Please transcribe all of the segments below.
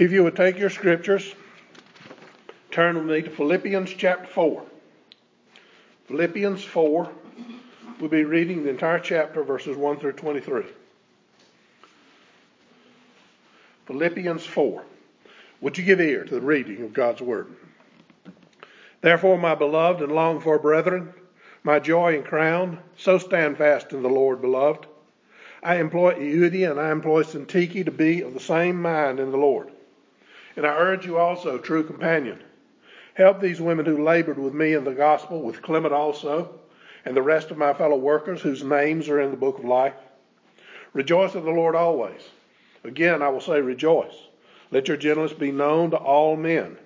If you would take your scriptures, turn with me to Philippians chapter 4. Philippians 4, we'll be reading the entire chapter, verses 1 through 23. Philippians 4. Would you give ear to the reading of God's Word? Therefore, my beloved and longed for brethren, my joy and crown, so stand fast in the Lord, beloved. I employ Euodia and I employ Syntyche to be of the same mind in the Lord. And I urge you also, true companion, help these women who labored with me in the gospel, with Clement also, and the rest of my fellow workers whose names are in the book of life. Rejoice in the Lord always. Again, I will say rejoice. Let your gentleness be known to all men.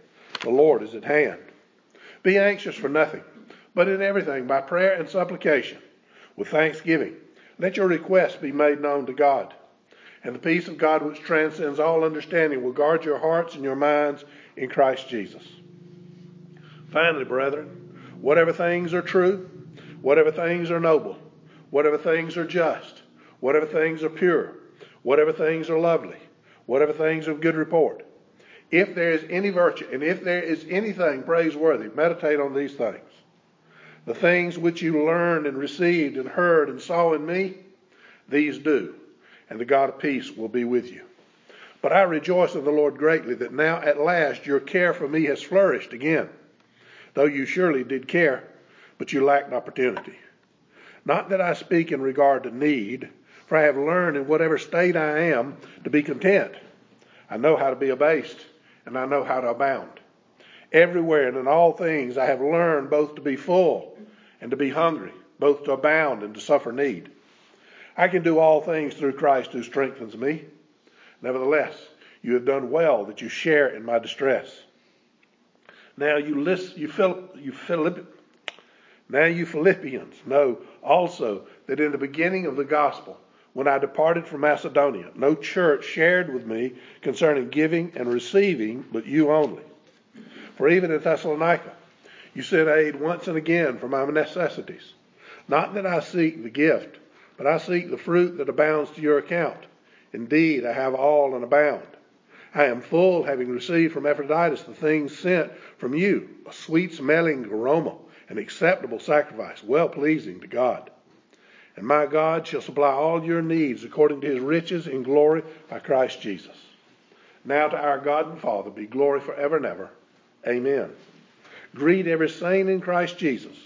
The Lord is at hand. Be anxious for nothing, but in everything, by prayer and supplication, with thanksgiving, let your requests be made known to God. And the peace of God, which transcends all understanding, will guard your hearts and your minds in Christ Jesus. Finally, brethren, whatever things are true, whatever things are noble, whatever things are just, whatever things are pure, whatever things are lovely, whatever things of good report, if there is any virtue and if there is anything praiseworthy, meditate on these things. The things which you learned and received and heard and saw in me, these do and the God of peace will be with you. But I rejoice in the Lord greatly that now at last your care for me has flourished again, though you surely did care, but you lacked opportunity. Not that I speak in regard to need, for I have learned in whatever state I am to be content. I know how to be abased, and I know how to abound. Everywhere and in all things I have learned both to be full and to be hungry, both to abound and to suffer need. I can do all things through Christ who strengthens me. Nevertheless, you have done well that you share in my distress. Now you list, you Philip, you Philip, now you Philippians know also that in the beginning of the gospel, when I departed from Macedonia, no church shared with me concerning giving and receiving, but you only. For even in Thessalonica, you sent aid once and again for my necessities. Not that I seek the gift but I seek the fruit that abounds to your account. Indeed, I have all and abound. I am full, having received from Epaphroditus the things sent from you, a sweet smelling aroma, an acceptable sacrifice, well pleasing to God. And my God shall supply all your needs according to his riches in glory by Christ Jesus. Now to our God and Father be glory forever and ever. Amen. Greet every saint in Christ Jesus.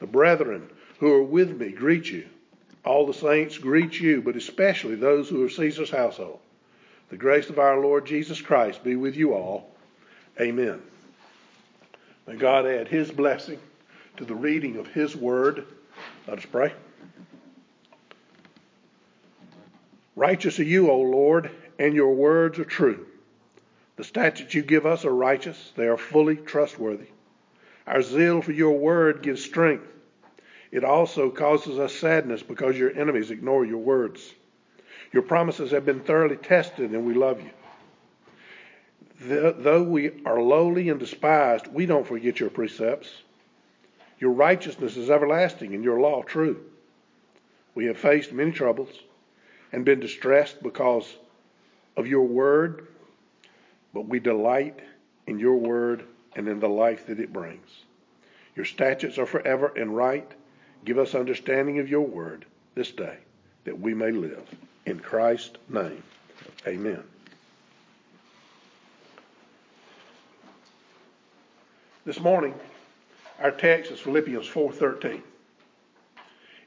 The brethren who are with me greet you. All the saints greet you, but especially those who are Caesar's household. The grace of our Lord Jesus Christ be with you all. Amen. May God add his blessing to the reading of his word. Let us pray. Righteous are you, O Lord, and your words are true. The statutes you give us are righteous, they are fully trustworthy. Our zeal for your word gives strength. It also causes us sadness because your enemies ignore your words. Your promises have been thoroughly tested, and we love you. Though we are lowly and despised, we don't forget your precepts. Your righteousness is everlasting, and your law true. We have faced many troubles and been distressed because of your word, but we delight in your word and in the life that it brings. Your statutes are forever and right Give us understanding of your word this day that we may live. In Christ's name, amen. This morning, our text is Philippians 4:13.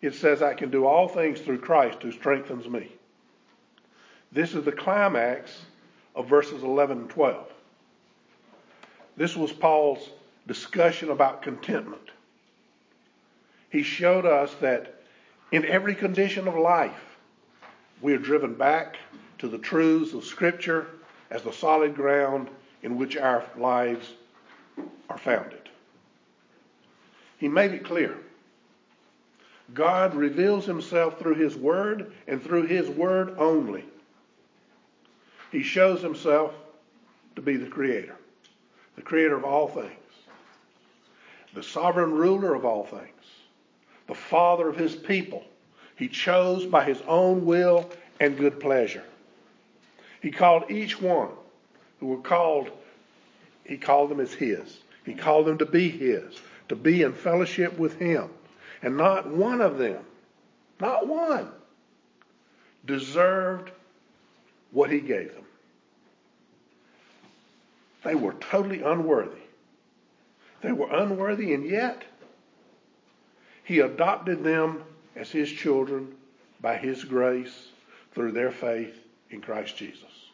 It says, "I can do all things through Christ who strengthens me." This is the climax of verses 11 and 12. This was Paul's discussion about contentment he showed us that in every condition of life, we are driven back to the truths of Scripture as the solid ground in which our lives are founded. He made it clear. God reveals himself through his word and through his word only. He shows himself to be the creator, the creator of all things, the sovereign ruler of all things the father of his people. He chose by his own will and good pleasure. He called each one who were called, he called them as his. He called them to be his, to be in fellowship with him. And not one of them, not one, deserved what he gave them. They were totally unworthy. They were unworthy, and yet he adopted them as his children by his grace through their faith in Christ Jesus.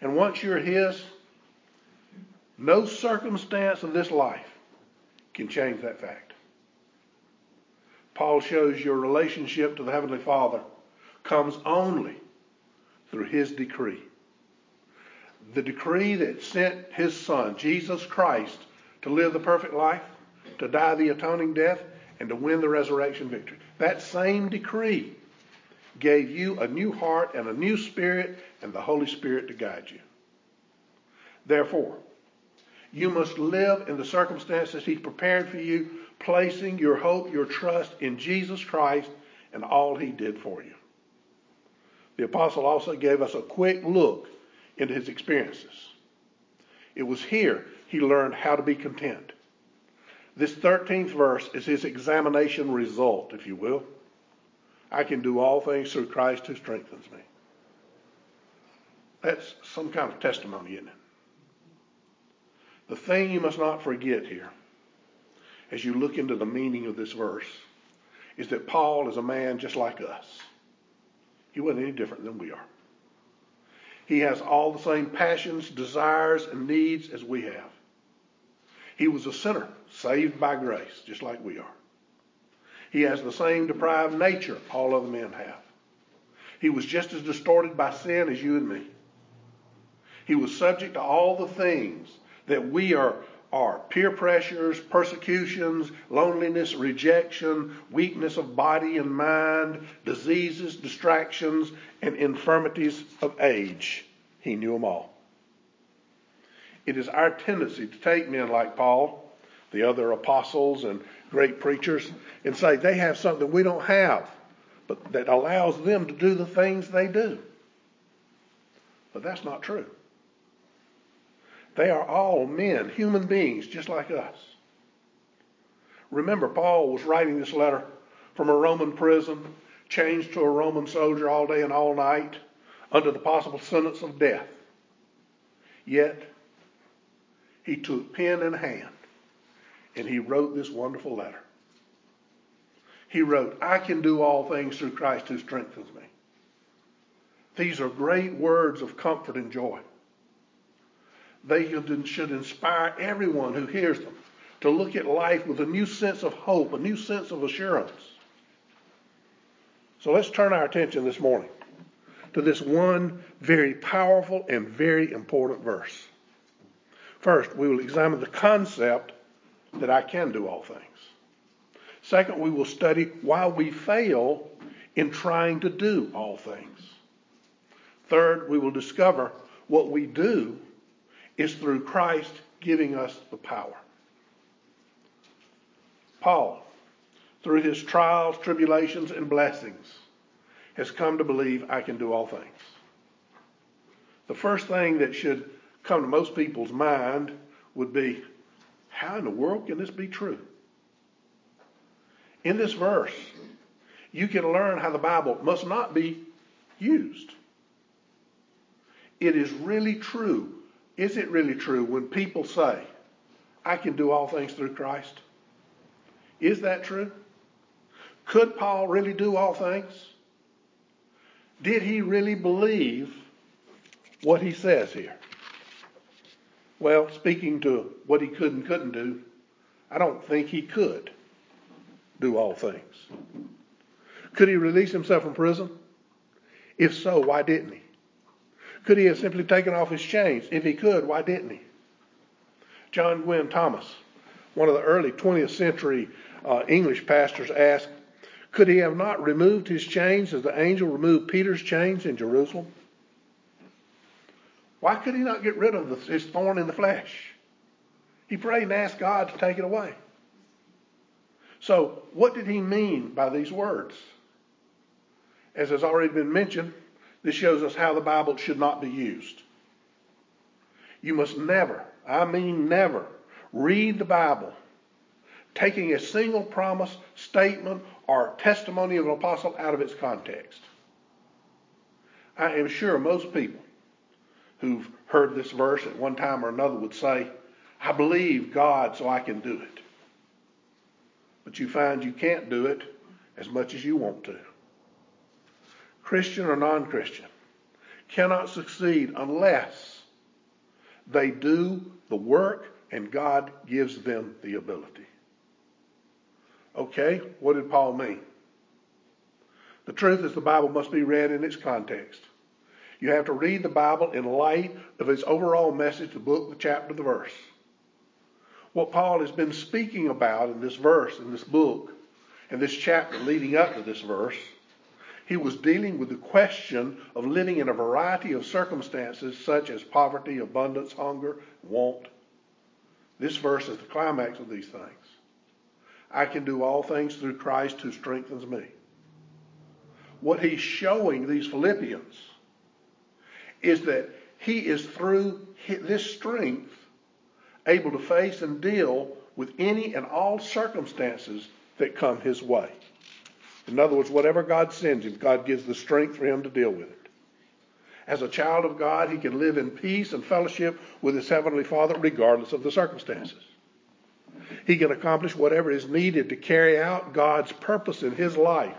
And once you're his, no circumstance of this life can change that fact. Paul shows your relationship to the Heavenly Father comes only through his decree. The decree that sent his son, Jesus Christ, to live the perfect life, to die the atoning death, and to win the resurrection victory. That same decree gave you a new heart and a new spirit and the Holy Spirit to guide you. Therefore, you must live in the circumstances He's prepared for you, placing your hope, your trust in Jesus Christ and all He did for you. The apostle also gave us a quick look into his experiences. It was here he learned how to be content. This 13th verse is his examination result, if you will. I can do all things through Christ who strengthens me. That's some kind of testimony, isn't it? The thing you must not forget here, as you look into the meaning of this verse, is that Paul is a man just like us. He wasn't any different than we are. He has all the same passions, desires, and needs as we have. He was a sinner, saved by grace, just like we are. He has the same depraved nature all other men have. He was just as distorted by sin as you and me. He was subject to all the things that we are, are peer pressures, persecutions, loneliness, rejection, weakness of body and mind, diseases, distractions, and infirmities of age. He knew them all. It is our tendency to take men like Paul, the other apostles and great preachers, and say they have something we don't have, but that allows them to do the things they do. But that's not true. They are all men, human beings, just like us. Remember, Paul was writing this letter from a Roman prison, chained to a Roman soldier all day and all night, under the possible sentence of death. Yet, he took pen in hand and he wrote this wonderful letter. He wrote, I can do all things through Christ who strengthens me. These are great words of comfort and joy. They should inspire everyone who hears them to look at life with a new sense of hope, a new sense of assurance. So let's turn our attention this morning to this one very powerful and very important verse. First, we will examine the concept that I can do all things. Second, we will study why we fail in trying to do all things. Third, we will discover what we do is through Christ giving us the power. Paul, through his trials, tribulations, and blessings, has come to believe I can do all things. The first thing that should come to most people's mind would be how in the world can this be true? In this verse, you can learn how the Bible must not be used. It is really true. Is it really true when people say, I can do all things through Christ? Is that true? Could Paul really do all things? Did he really believe what he says here? Well, speaking to what he could and couldn't do, I don't think he could do all things. Could he release himself from prison? If so, why didn't he? Could he have simply taken off his chains? If he could, why didn't he? John Gwyn Thomas, one of the early 20th century uh, English pastors, asked, Could he have not removed his chains as the angel removed Peter's chains in Jerusalem? Why could he not get rid of the, his thorn in the flesh? He prayed and asked God to take it away. So, what did he mean by these words? As has already been mentioned, this shows us how the Bible should not be used. You must never, I mean never, read the Bible taking a single promise, statement, or testimony of an apostle out of its context. I am sure most people who've heard this verse at one time or another would say, I believe God so I can do it. But you find you can't do it as much as you want to. Christian or non Christian cannot succeed unless they do the work and God gives them the ability. Okay, what did Paul mean? The truth is the Bible must be read in its context. You have to read the Bible in light of its overall message, the book, the chapter, the verse. What Paul has been speaking about in this verse, in this book, in this chapter leading up to this verse, he was dealing with the question of living in a variety of circumstances such as poverty, abundance, hunger, want. This verse is the climax of these things. I can do all things through Christ who strengthens me. What he's showing these Philippians is that he is through this strength able to face and deal with any and all circumstances that come his way. In other words, whatever God sends him, God gives the strength for him to deal with it. As a child of God, he can live in peace and fellowship with his heavenly Father regardless of the circumstances. He can accomplish whatever is needed to carry out God's purpose in his life,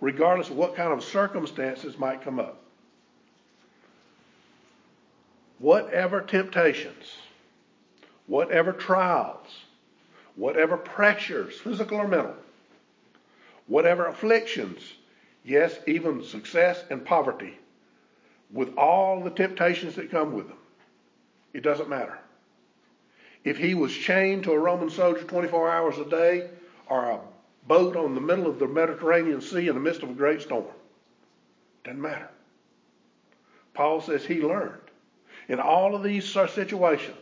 regardless of what kind of circumstances might come up. Whatever temptations, whatever trials, whatever pressures, physical or mental, whatever afflictions, yes, even success and poverty, with all the temptations that come with them, it doesn't matter if he was chained to a Roman soldier 24 hours a day or a boat on the middle of the Mediterranean Sea in the midst of a great storm. Doesn't matter. Paul says he learned in all of these situations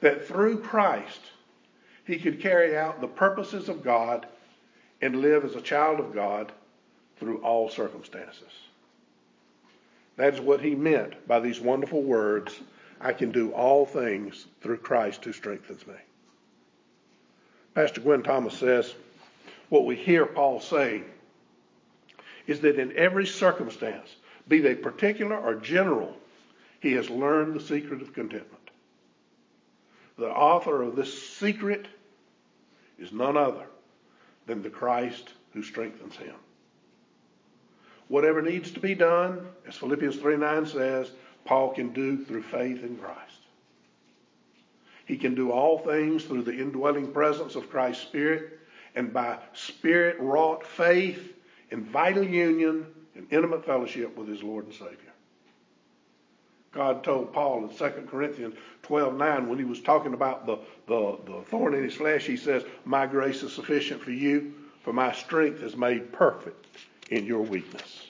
that through Christ he could carry out the purposes of God and live as a child of God through all circumstances. That is what he meant by these wonderful words I can do all things through Christ who strengthens me. Pastor Gwen Thomas says, what we hear Paul say is that in every circumstance, be they particular or general, he has learned the secret of contentment. The author of this secret is none other than the Christ who strengthens him. Whatever needs to be done, as Philippians 3 9 says, Paul can do through faith in Christ. He can do all things through the indwelling presence of Christ's Spirit and by Spirit wrought faith in vital union and intimate fellowship with his Lord and Savior. God told Paul in 2 Corinthians 12 9, when he was talking about the, the, the thorn in his flesh, he says, My grace is sufficient for you, for my strength is made perfect in your weakness.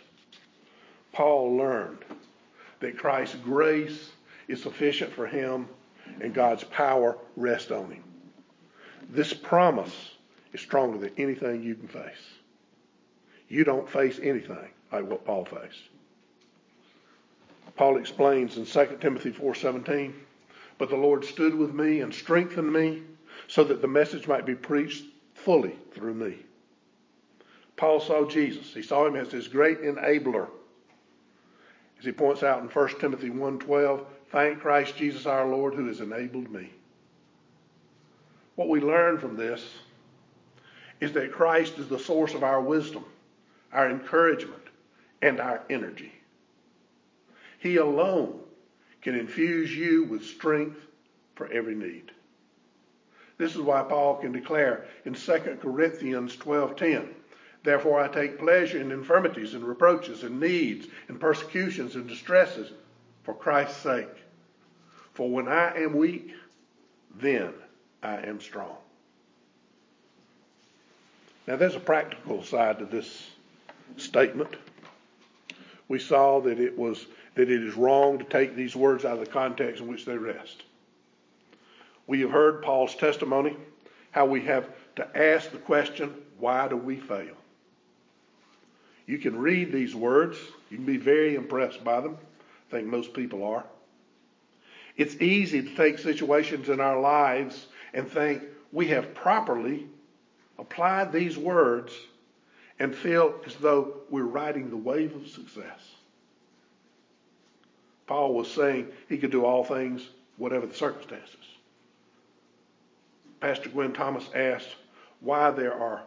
Paul learned that Christ's grace is sufficient for him and God's power rests on him. This promise is stronger than anything you can face. You don't face anything like what Paul faced. Paul explains in 2 Timothy 4:17, "But the Lord stood with me and strengthened me so that the message might be preached fully through me." Paul saw Jesus. He saw him as his great enabler as he points out in 1 Timothy 1:12, thank Christ Jesus our Lord who has enabled me. What we learn from this is that Christ is the source of our wisdom, our encouragement, and our energy. He alone can infuse you with strength for every need. This is why Paul can declare in 2 Corinthians 12:10, Therefore I take pleasure in infirmities and reproaches and needs and persecutions and distresses for Christ's sake. For when I am weak, then I am strong. Now there's a practical side to this statement. We saw that it was that it is wrong to take these words out of the context in which they rest. We have heard Paul's testimony, how we have to ask the question, why do we fail? You can read these words. You can be very impressed by them. I think most people are. It's easy to take situations in our lives and think we have properly applied these words and feel as though we're riding the wave of success. Paul was saying he could do all things, whatever the circumstances. Pastor Gwen Thomas asked why there are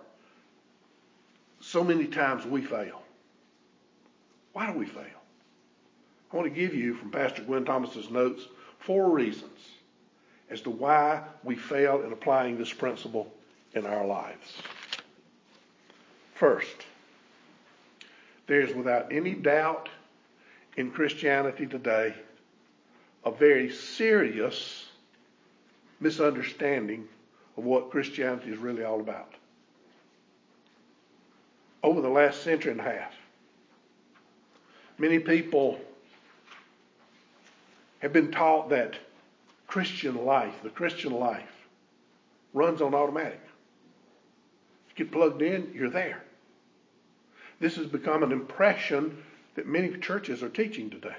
so many times we fail. Why do we fail? I want to give you from Pastor Gwen Thomas's notes four reasons as to why we fail in applying this principle in our lives. First, there is without any doubt in Christianity today a very serious misunderstanding of what Christianity is really all about. Over the last century and a half, many people have been taught that Christian life, the Christian life, runs on automatic. If you get plugged in, you're there. This has become an impression that many churches are teaching today.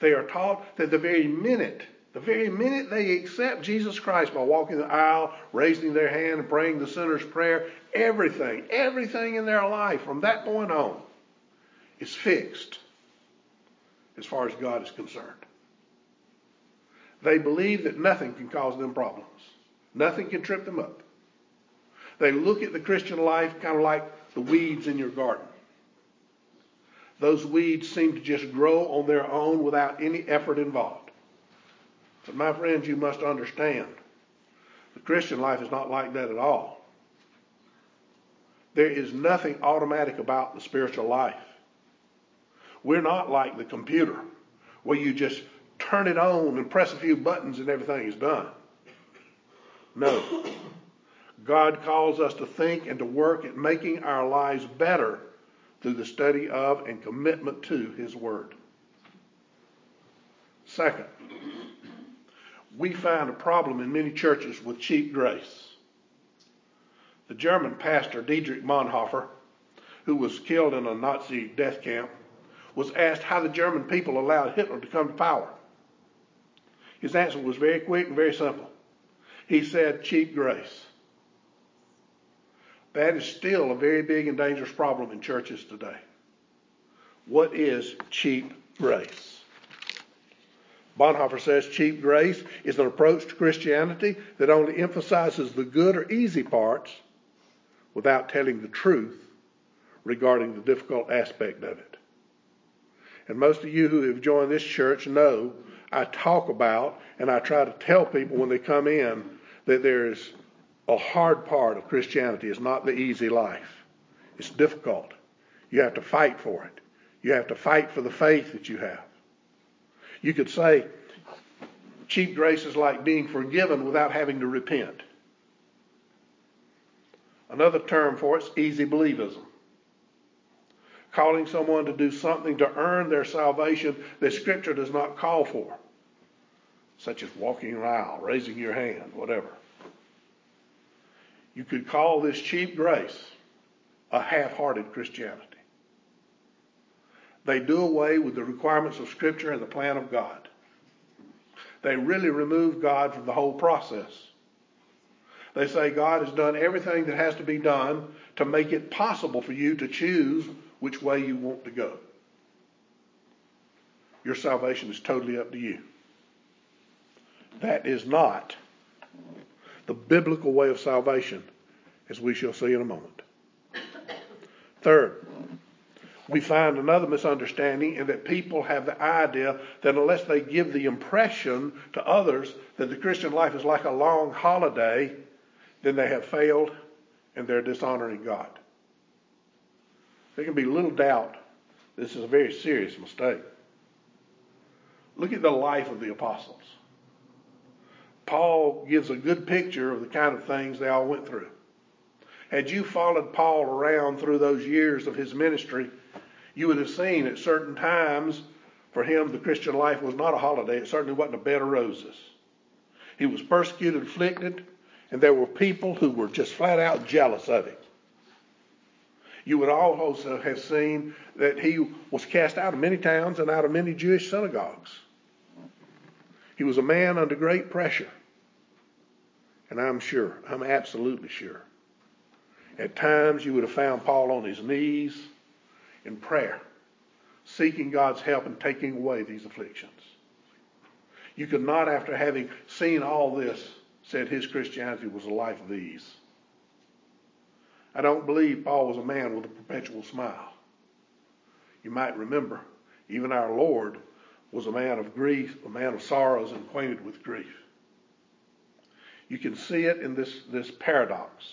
They are taught that the very minute, the very minute they accept Jesus Christ by walking the aisle, raising their hand, and praying the sinner's prayer, everything, everything in their life from that point on is fixed as far as God is concerned. They believe that nothing can cause them problems. Nothing can trip them up. They look at the Christian life kind of like the weeds in your garden. Those weeds seem to just grow on their own without any effort involved. But my friends, you must understand the Christian life is not like that at all. There is nothing automatic about the spiritual life. We're not like the computer where you just turn it on and press a few buttons and everything is done. No. God calls us to think and to work at making our lives better through the study of and commitment to His Word. Second, we find a problem in many churches with cheap grace. The German pastor Dietrich Bonhoeffer, who was killed in a Nazi death camp, was asked how the German people allowed Hitler to come to power. His answer was very quick and very simple. He said, cheap grace. That is still a very big and dangerous problem in churches today. What is cheap grace? Bonhoeffer says cheap grace is an approach to Christianity that only emphasizes the good or easy parts without telling the truth regarding the difficult aspect of it. And most of you who have joined this church know I talk about and I try to tell people when they come in that there's a hard part of Christianity. is not the easy life. It's difficult. You have to fight for it. You have to fight for the faith that you have. You could say cheap grace is like being forgiven without having to repent. Another term for it is easy believism calling someone to do something to earn their salvation that Scripture does not call for, such as walking an aisle, raising your hand, whatever. You could call this cheap grace a half hearted Christianity. They do away with the requirements of Scripture and the plan of God. They really remove God from the whole process. They say God has done everything that has to be done to make it possible for you to choose which way you want to go. Your salvation is totally up to you. That is not the biblical way of salvation, as we shall see in a moment. Third, we find another misunderstanding in that people have the idea that unless they give the impression to others that the Christian life is like a long holiday, then they have failed and they're dishonoring God. There can be little doubt this is a very serious mistake. Look at the life of the apostles. Paul gives a good picture of the kind of things they all went through. Had you followed Paul around through those years of his ministry, you would have seen at certain times for him the Christian life was not a holiday. It certainly wasn't a bed of roses. He was persecuted, afflicted, and there were people who were just flat out jealous of him you would also have seen that he was cast out of many towns and out of many Jewish synagogues. He was a man under great pressure. And I'm sure, I'm absolutely sure, at times you would have found Paul on his knees in prayer, seeking God's help in taking away these afflictions. You could not, after having seen all this, said his Christianity was a life of ease. I don't believe Paul was a man with a perpetual smile. You might remember, even our Lord was a man of grief, a man of sorrows, and acquainted with grief. You can see it in this, this paradox.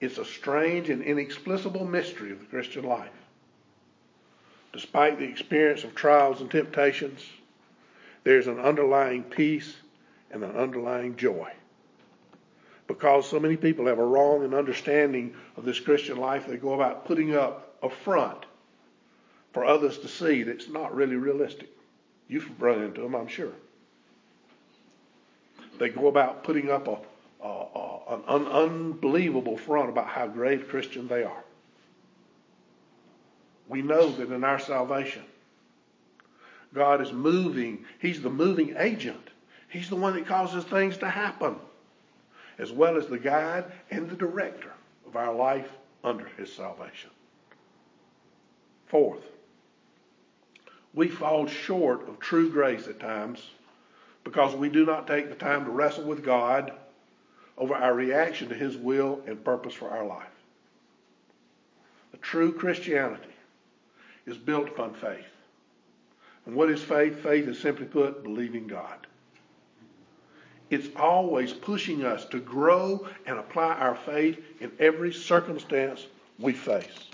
It's a strange and inexplicable mystery of the Christian life. Despite the experience of trials and temptations, there's an underlying peace and an underlying joy. Because so many people have a wrong understanding of this Christian life, they go about putting up a front for others to see that's not really realistic. You've run into them, I'm sure. They go about putting up a, a, a an un, unbelievable front about how great Christian they are. We know that in our salvation, God is moving. He's the moving agent. He's the one that causes things to happen, as well as the guide and the director of our life under His salvation. Fourth, we fall short of true grace at times because we do not take the time to wrestle with God over our reaction to His will and purpose for our life. A true Christianity is built upon faith. And what is faith? Faith is simply put, believing God. It's always pushing us to grow and apply our faith in every circumstance we face.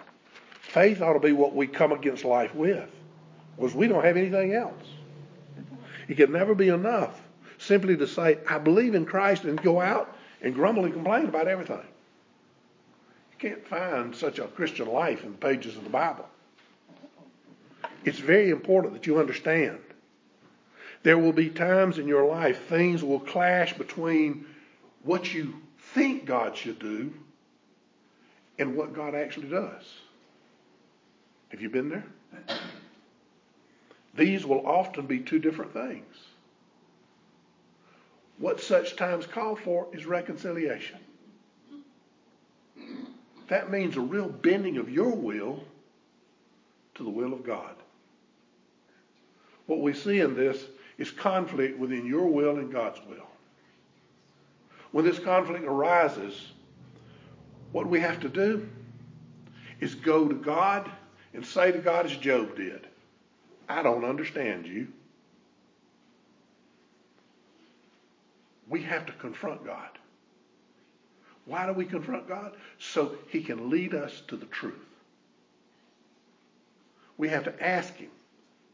Faith ought to be what we come against life with, because we don't have anything else. It can never be enough simply to say, I believe in Christ and go out and grumble and complain about everything. You can't find such a Christian life in the pages of the Bible. It's very important that you understand. There will be times in your life things will clash between what you think God should do and what God actually does. Have you been there? These will often be two different things. What such times call for is reconciliation. That means a real bending of your will to the will of God. What we see in this is conflict within your will and God's will. When this conflict arises, what we have to do is go to God and say to God as Job did, I don't understand you. We have to confront God. Why do we confront God? So he can lead us to the truth. We have to ask him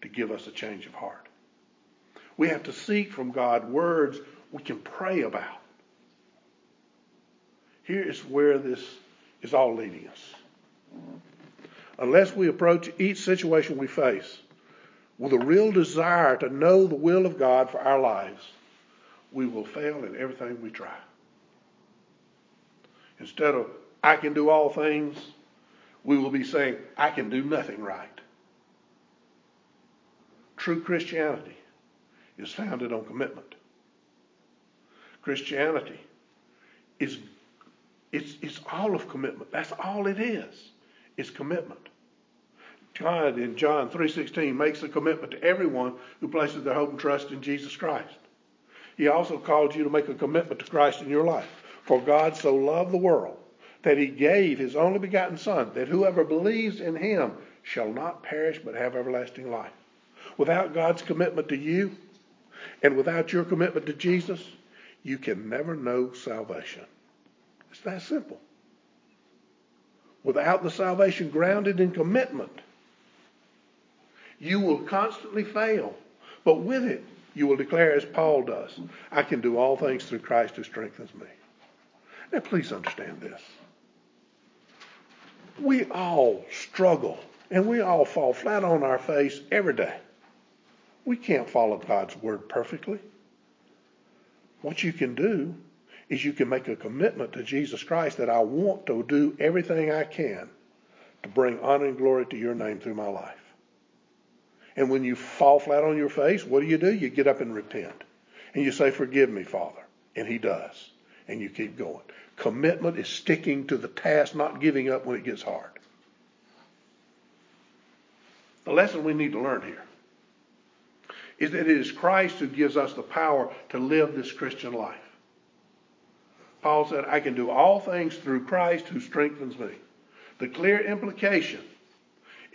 to give us a change of heart. We have to seek from God words we can pray about. Here is where this is all leading us. Unless we approach each situation we face with a real desire to know the will of God for our lives, we will fail in everything we try. Instead of, I can do all things, we will be saying, I can do nothing right. True Christianity is founded on commitment. Christianity is it's, it's all of commitment. That's all it is. It's commitment. God in John 3:16 makes a commitment to everyone who places their hope and trust in Jesus Christ. He also called you to make a commitment to Christ in your life. For God so loved the world that he gave his only begotten son that whoever believes in him shall not perish but have everlasting life. Without God's commitment to you and without your commitment to Jesus, you can never know salvation. It's that simple. Without the salvation grounded in commitment, you will constantly fail. But with it, you will declare as Paul does, I can do all things through Christ who strengthens me. Now, please understand this. We all struggle and we all fall flat on our face every day. We can't follow God's word perfectly. What you can do is you can make a commitment to Jesus Christ that I want to do everything I can to bring honor and glory to your name through my life. And when you fall flat on your face, what do you do? You get up and repent. And you say, Forgive me, Father. And He does. And you keep going. Commitment is sticking to the task, not giving up when it gets hard. The lesson we need to learn here is that it is Christ who gives us the power to live this Christian life. Paul said, I can do all things through Christ who strengthens me. The clear implication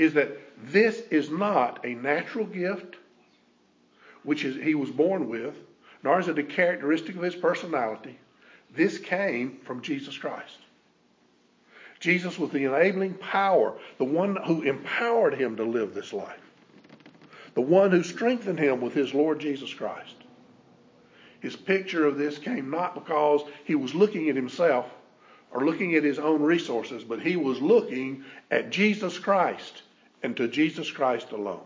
is that this is not a natural gift which is, he was born with, nor is it a characteristic of his personality. This came from Jesus Christ. Jesus was the enabling power, the one who empowered him to live this life, the one who strengthened him with his Lord Jesus Christ. His picture of this came not because he was looking at himself or looking at his own resources, but he was looking at Jesus Christ and to Jesus Christ alone.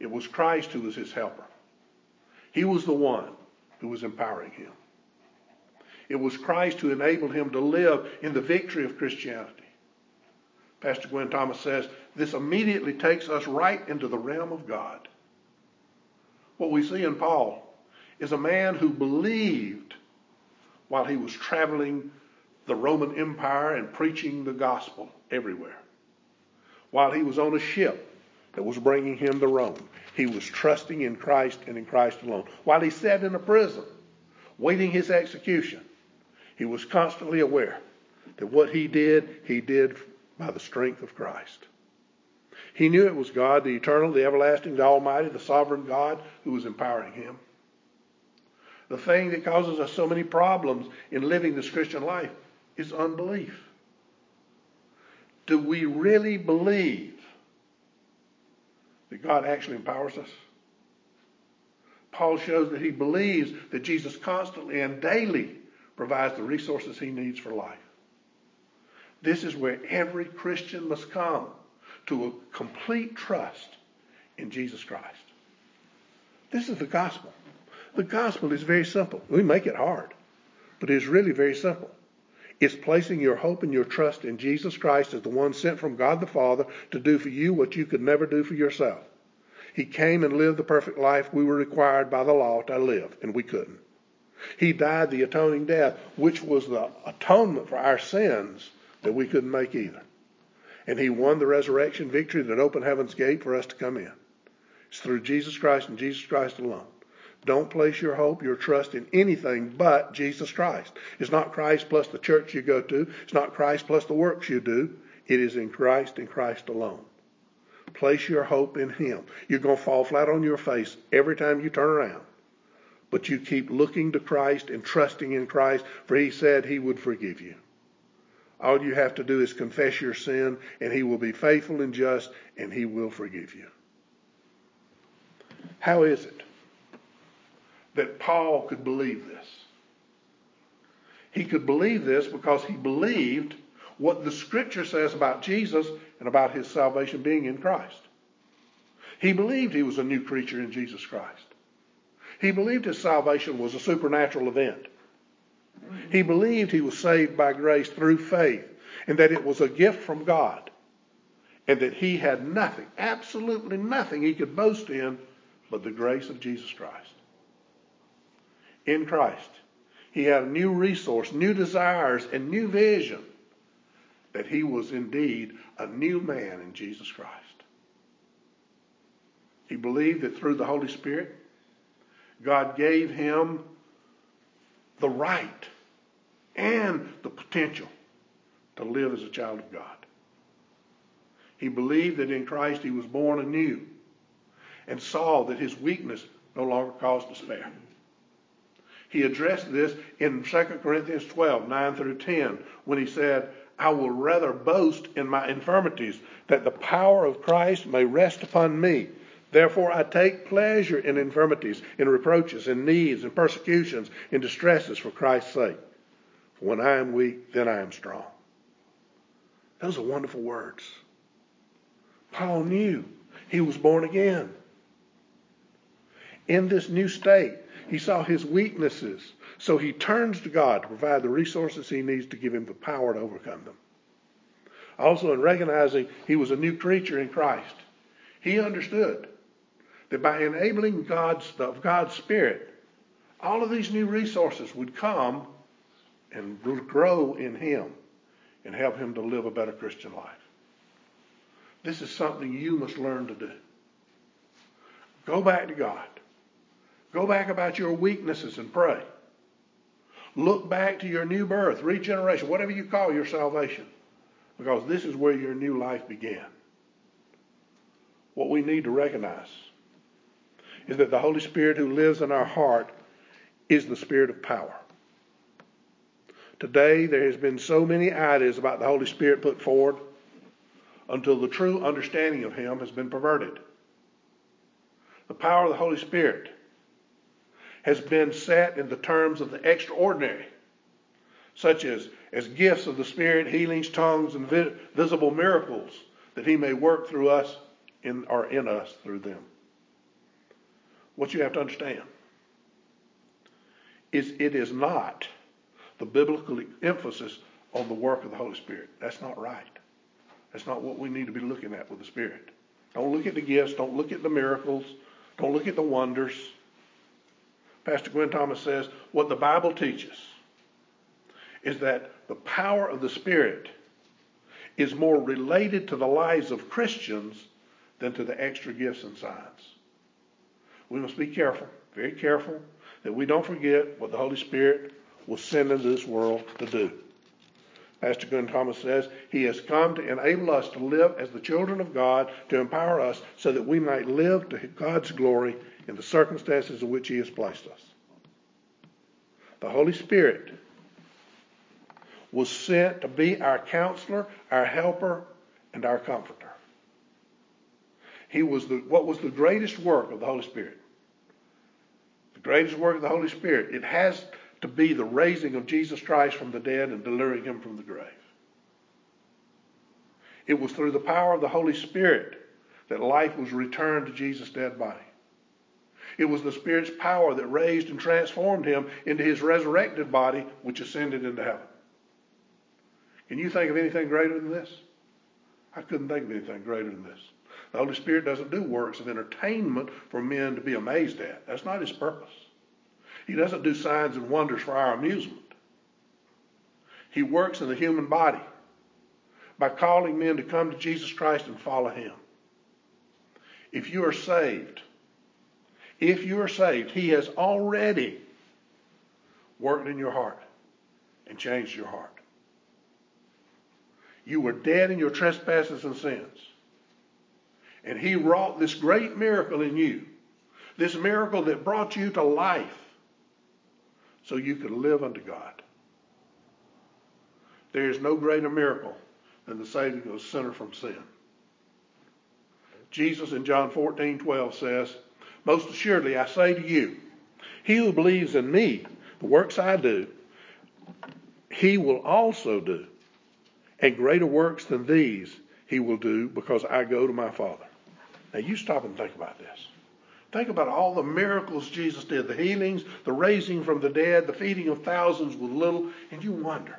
It was Christ who was his helper. He was the one who was empowering him. It was Christ who enabled him to live in the victory of Christianity. Pastor Gwen Thomas says this immediately takes us right into the realm of God. What we see in Paul is a man who believed while he was traveling the Roman Empire and preaching the gospel everywhere. While he was on a ship that was bringing him to Rome, he was trusting in Christ and in Christ alone. While he sat in a prison, waiting his execution, he was constantly aware that what he did, he did by the strength of Christ. He knew it was God, the eternal, the everlasting, the almighty, the sovereign God who was empowering him. The thing that causes us so many problems in living this Christian life is unbelief. Do we really believe that God actually empowers us? Paul shows that he believes that Jesus constantly and daily provides the resources he needs for life. This is where every Christian must come to a complete trust in Jesus Christ. This is the gospel. The gospel is very simple. We make it hard, but it is really very simple. It's placing your hope and your trust in Jesus Christ as the one sent from God the Father to do for you what you could never do for yourself. He came and lived the perfect life we were required by the law to live, and we couldn't. He died the atoning death, which was the atonement for our sins that we couldn't make either. And he won the resurrection victory that opened heaven's gate for us to come in. It's through Jesus Christ and Jesus Christ alone. Don't place your hope, your trust in anything but Jesus Christ. It's not Christ plus the church you go to. It's not Christ plus the works you do. It is in Christ and Christ alone. Place your hope in Him. You're going to fall flat on your face every time you turn around. But you keep looking to Christ and trusting in Christ, for He said He would forgive you. All you have to do is confess your sin, and He will be faithful and just, and He will forgive you. How is it that Paul could believe this? He could believe this because he believed what the Scripture says about Jesus and about his salvation being in Christ. He believed he was a new creature in Jesus Christ. He believed his salvation was a supernatural event. He believed he was saved by grace through faith and that it was a gift from God and that he had nothing, absolutely nothing he could boast in but the grace of Jesus Christ. In Christ, he had a new resource, new desires, and new vision that he was indeed a new man in Jesus Christ. He believed that through the Holy Spirit, God gave him the right and the potential to live as a child of God. He believed that in Christ he was born anew and saw that his weakness no longer caused despair. He addressed this in 2 Corinthians 12, 9 through 10, when he said, I will rather boast in my infirmities, that the power of Christ may rest upon me. Therefore, I take pleasure in infirmities, in reproaches, in needs, in persecutions, in distresses for Christ's sake. For when I am weak, then I am strong. Those are wonderful words. Paul knew he was born again. In this new state, he saw his weaknesses, so he turns to God to provide the resources he needs to give him the power to overcome them. Also, in recognizing he was a new creature in Christ, He understood that by enabling God's, of God's Spirit, all of these new resources would come and grow in him and help him to live a better Christian life. This is something you must learn to do. Go back to God. Go back about your weaknesses and pray. Look back to your new birth, regeneration, whatever you call your salvation, because this is where your new life began. What we need to recognize is that the Holy Spirit who lives in our heart is the Spirit of power. Today, there has been so many ideas about the Holy Spirit put forward until the true understanding of Him has been perverted. The power of the Holy Spirit has been set in the terms of the extraordinary, such as, as gifts of the Spirit, healings, tongues, and vi- visible miracles, that He may work through us in, or in us through them. What you have to understand is it is not the biblical emphasis on the work of the Holy Spirit. That's not right. That's not what we need to be looking at with the Spirit. Don't look at the gifts. Don't look at the miracles. Don't look at the wonders. Pastor Gwyn Thomas says what the Bible teaches is that the power of the Spirit is more related to the lives of Christians than to the extra gifts and signs. We must be careful, very careful, that we don't forget what the Holy Spirit was sent into this world to do. Pastor Gwyn Thomas says, He has come to enable us to live as the children of God, to empower us so that we might live to God's glory in the circumstances in which He has placed us. The Holy Spirit was sent to be our counselor, our helper, and our comforter. He was the, what was the greatest work of the Holy Spirit? The greatest work of the Holy Spirit. It has to be the raising of Jesus Christ from the dead and delivering him from the grave. It was through the power of the Holy Spirit that life was returned to Jesus' dead body. It was the Spirit's power that raised and transformed him into his resurrected body, which ascended into heaven. Can you think of anything greater than this? I couldn't think of anything greater than this. The Holy Spirit doesn't do works of entertainment for men to be amazed at. That's not his purpose. He doesn't do signs and wonders for our amusement. He works in the human body by calling men to come to Jesus Christ and follow him. If you are saved, if you are saved, he has already worked in your heart and changed your heart. You were dead in your trespasses and sins. And he wrought this great miracle in you. This miracle that brought you to life so you could live unto God. There is no greater miracle than the saving of a sinner from sin. Jesus in John 14, 12 says, Most assuredly I say to you, he who believes in me, the works I do, he will also do. And greater works than these he will do because I go to my Father. Now you stop and think about this. Think about all the miracles Jesus did the healings, the raising from the dead, the feeding of thousands with little, and you wonder.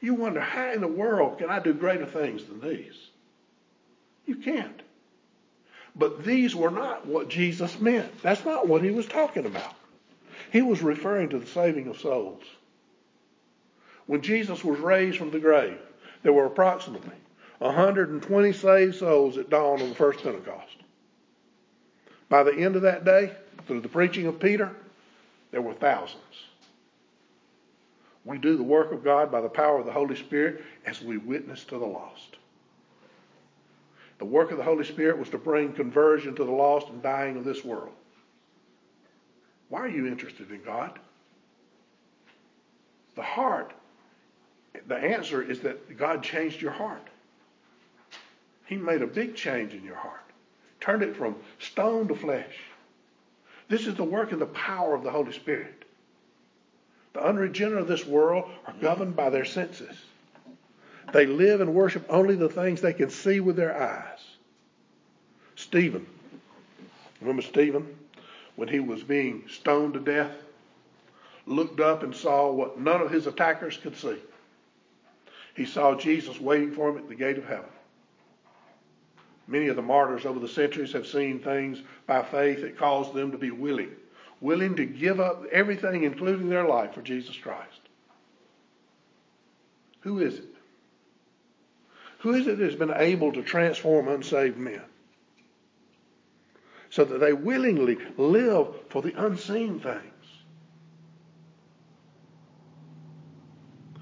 You wonder, how in the world can I do greater things than these? You can't. But these were not what Jesus meant. That's not what he was talking about. He was referring to the saving of souls. When Jesus was raised from the grave, there were approximately 120 saved souls at dawn on the first Pentecost. By the end of that day, through the preaching of Peter, there were thousands. We do the work of God by the power of the Holy Spirit as we witness to the lost. The work of the Holy Spirit was to bring conversion to the lost and dying of this world. Why are you interested in God? The heart. The answer is that God changed your heart. He made a big change in your heart turned it from stone to flesh. This is the work and the power of the Holy Spirit. The unregenerate of this world are governed by their senses. They live and worship only the things they can see with their eyes. Stephen, remember Stephen, when he was being stoned to death, looked up and saw what none of his attackers could see. He saw Jesus waiting for him at the gate of heaven. Many of the martyrs over the centuries have seen things by faith that caused them to be willing, willing to give up everything, including their life, for Jesus Christ. Who is it? Who is it that has been able to transform unsaved men? So that they willingly live for the unseen things.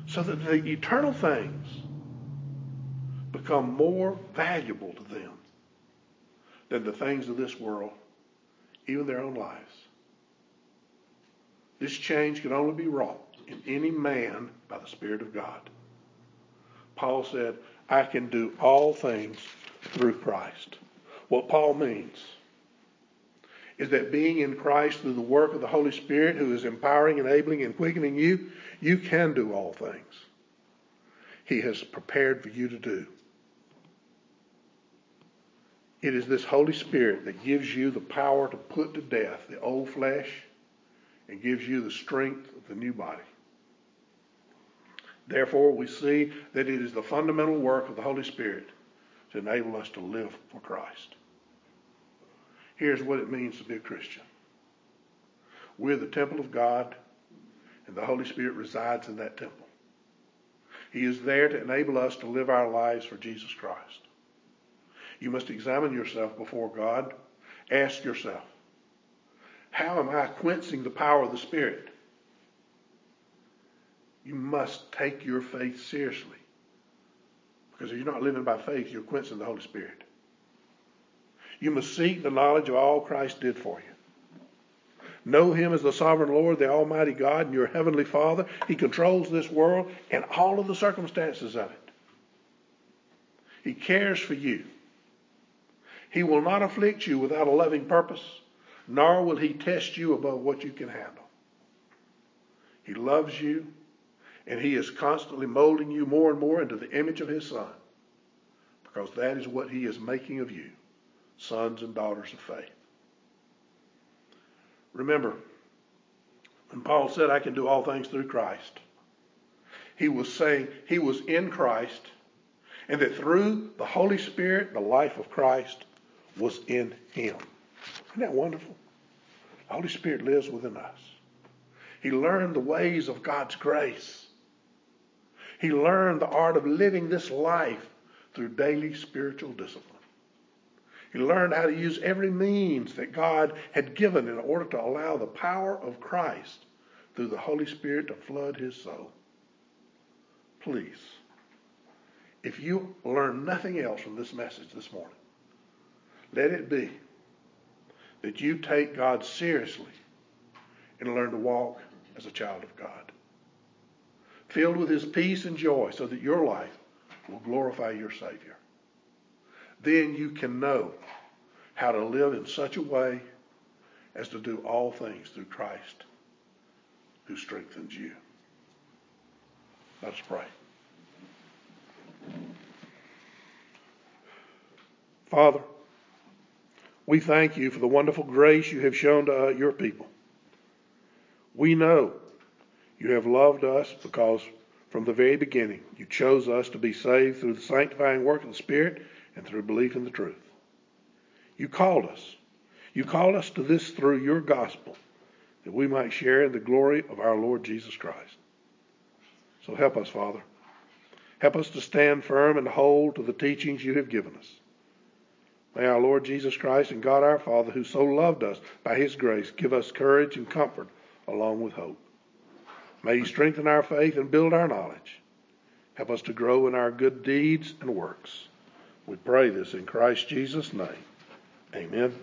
So that the eternal things become more valuable to them than the things of this world, even their own lives. This change can only be wrought in any man by the Spirit of God. Paul said, I can do all things through Christ. What Paul means is that being in Christ through the work of the Holy Spirit, who is empowering, enabling, and quickening you, you can do all things He has prepared for you to do. It is this Holy Spirit that gives you the power to put to death the old flesh and gives you the strength of the new body. Therefore, we see that it is the fundamental work of the Holy Spirit to enable us to live for Christ. Here's what it means to be a Christian. We're the temple of God, and the Holy Spirit resides in that temple. He is there to enable us to live our lives for Jesus Christ. You must examine yourself before God. Ask yourself, how am I quenching the power of the Spirit? You must take your faith seriously. Because if you're not living by faith, you're quenching the Holy Spirit. You must seek the knowledge of all Christ did for you. Know Him as the sovereign Lord, the Almighty God, and your Heavenly Father. He controls this world and all of the circumstances of it. He cares for you. He will not afflict you without a loving purpose, nor will he test you above what you can handle. He loves you, and he is constantly molding you more and more into the image of his son, because that is what he is making of you, sons and daughters of faith. Remember, when Paul said, I can do all things through Christ, he was saying he was in Christ, and that through the Holy Spirit, the life of Christ, was in him. Isn't that wonderful? The Holy Spirit lives within us. He learned the ways of God's grace. He learned the art of living this life through daily spiritual discipline. He learned how to use every means that God had given in order to allow the power of Christ through the Holy Spirit to flood his soul. Please, if you learn nothing else from this message this morning, let it be that you take God seriously and learn to walk as a child of God, filled with His peace and joy, so that your life will glorify your Savior. Then you can know how to live in such a way as to do all things through Christ who strengthens you. Let's pray. Father, we thank you for the wonderful grace you have shown to uh, your people. We know you have loved us because from the very beginning you chose us to be saved through the sanctifying work of the Spirit and through belief in the truth. You called us. You called us to this through your gospel that we might share in the glory of our Lord Jesus Christ. So help us, Father. Help us to stand firm and hold to the teachings you have given us. May our Lord Jesus Christ and God our Father, who so loved us by his grace, give us courage and comfort along with hope. May he strengthen our faith and build our knowledge. Help us to grow in our good deeds and works. We pray this in Christ Jesus' name. Amen.